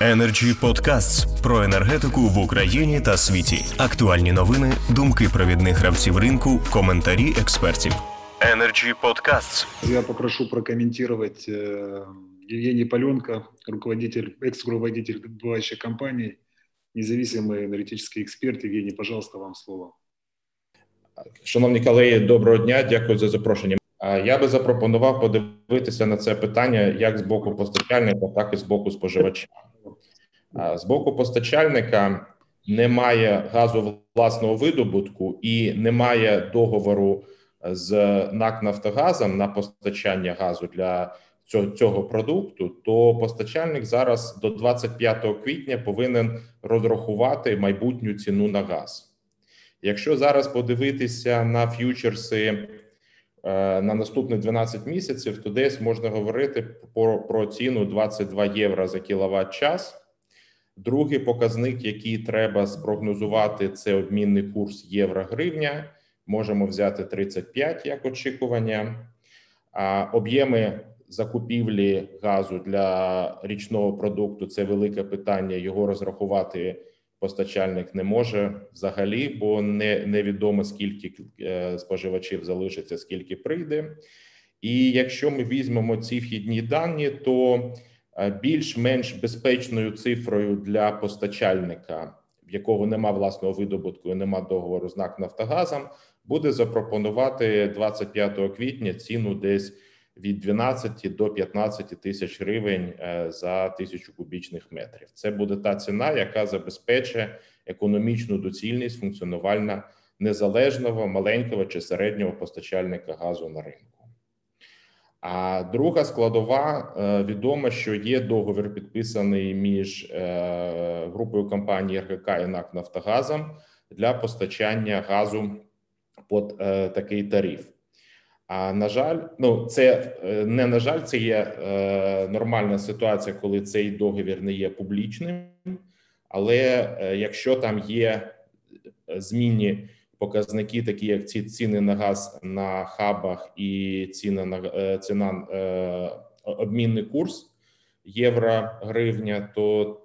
Energy Podcasts про енергетику в Україні та світі. Актуальні новини, думки провідних гравців ринку, коментарі експертів. Energy Podcasts. Я попрошу прокомментировать э, Евгений Паленко, руководитель, экс-руководитель добывающей компании, независимый энергетический эксперт. Евгений, пожалуйста, вам слово. Шановні колеги, доброго дня. Дякую за запрошення. Я би запропонував подивитися на це питання як з боку постачальника, так і з боку споживача. З боку постачальника немає газу власного видобутку і немає договору з НАК Нафтогазом на постачання газу для цього цього продукту. То постачальник зараз до 25 квітня повинен розрахувати майбутню ціну на газ. Якщо зараз подивитися на ф'ючерси Е, на наступні 12 місяців, то десь можна говорити про, про ціну 22 євро за кіловат час. Другий показник, який треба спрогнозувати, це обмінний курс євро-гривня. Можемо взяти 35 як очікування, а об'єми закупівлі газу для річного продукту це велике питання. Його розрахувати постачальник не може взагалі, бо не невідомо скільки е, споживачів залишиться, скільки прийде. І якщо ми візьмемо ці вхідні дані, то більш-менш безпечною цифрою для постачальника, в якого нема власного видобутку, і нема договору з НАК Нафтогазом, буде запропонувати 25 квітня ціну десь від 12 до 15 тисяч гривень е, за тисячу кубічних метрів. Це буде та ціна, яка забезпечує економічну доцільність функціонування незалежного маленького чи середнього постачальника газу на ринку. А друга складова е, відомо, що є договір підписаний між е, групою компаній РГК і НАК Нафтогазом для постачання газу під такий тариф. А на жаль, ну це е, не на жаль, це є е, нормальна ситуація, коли цей договір не є публічним. Але е, якщо там є змінні показники, такі як ці ціни на газ на хабах і ціна на е, ціна е, обмінний курс євро гривня, то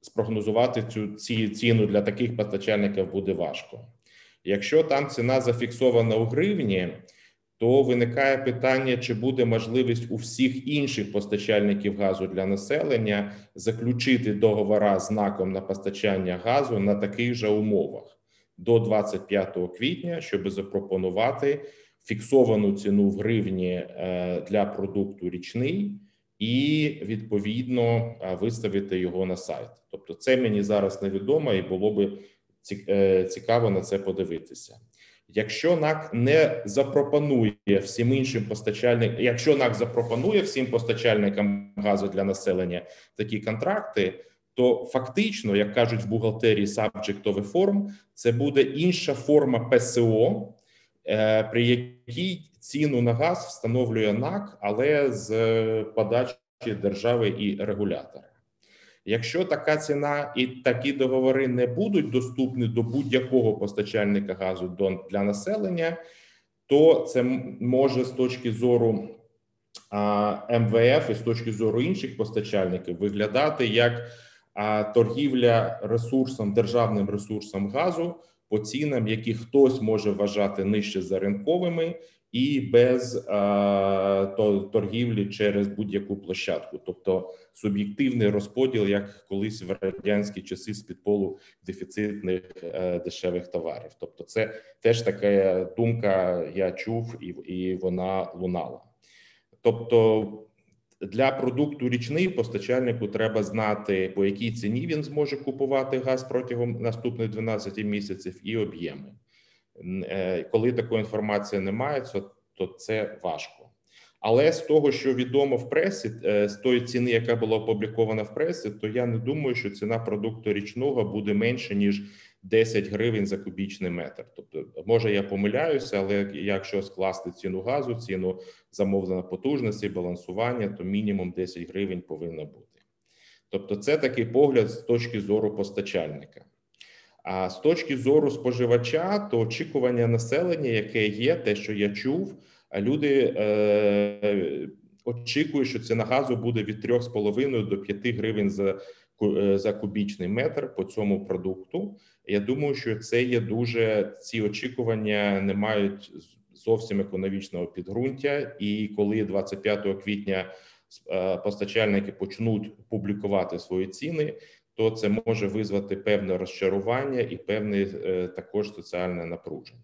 спрогнозувати цю ці ціну для таких постачальників буде важко. Якщо там ціна зафіксована у гривні то виникає питання, чи буде можливість у всіх інших постачальників газу для населення заключити договора з знаком на постачання газу на таких же умовах до 25 квітня, щоб запропонувати фіксовану ціну в гривні е, для продукту річний. І відповідно е, виставити його на сайт. Тобто, це мені зараз невідомо, і було би е, цікаво на це подивитися. Якщо НАК не запропонує всім іншим постачальникам, якщо НАК запропонує всім постачальникам газу для населення такі контракти, то фактично, як кажуть в бухгалтерії subject of form, це буде інша форма ПСО, е, при якій ціну на газ встановлює НАК, але з подачі держави і регулятора. Якщо така ціна і такі договори не будуть доступні до будь-якого постачальника газу для населення, то це може з точки зору МВФ і з точки зору інших постачальників виглядати як торгівля ресурсом державним ресурсом газу по цінам, які хтось може вважати нижче за ринковими, і без то торгівлі через будь-яку площадку, тобто суб'єктивний розподіл, як колись в радянські часи з під полу дефіцитних е, дешевих товарів. Тобто, це теж така думка. Я чув, і, і вона лунала. Тобто. Для продукту річний постачальнику треба знати, по якій ціні він зможе купувати газ протягом наступних 12 місяців і об'єми. Е, коли такої інформації немає, то це важко. Але з того, що відомо в пресі, е, з тої ціни, яка була опублікована в пресі, то я не думаю, що ціна продукту річного буде менше ніж 10 гривень за кубічний метр. Тобто, може я помиляюся, але якщо скласти ціну газу, ціну замовлення потужності, балансування, то мінімум 10 гривень повинно бути. Тобто, це такий погляд з точки зору постачальника. А з точки зору споживача, то очікування населення, яке є, те, що я чув, люди е, очікую, що ціна газу буде від 3,5 до 5 гривень за за кубічний метр по цьому продукту. Я думаю, що це є дуже ці очікування не мають зовсім економічного підґрунтя. І коли 25 квітня е, постачальники почнуть публікувати свої ціни, то це може визвати певне розчарування і певне е, також соціальне напруження.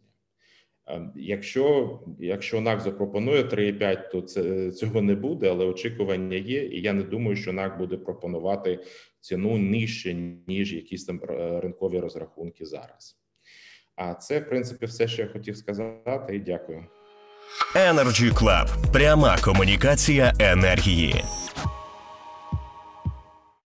Якщо якщо НАК запропонує 3,5, то це цього не буде, але очікування є, і я не думаю, що НАК буде пропонувати ціну нижче ніж якісь там е, ринкові розрахунки зараз. А це в принципі все, що я хотів сказати, і дякую. Energy Club. Пряма комунікація енергії.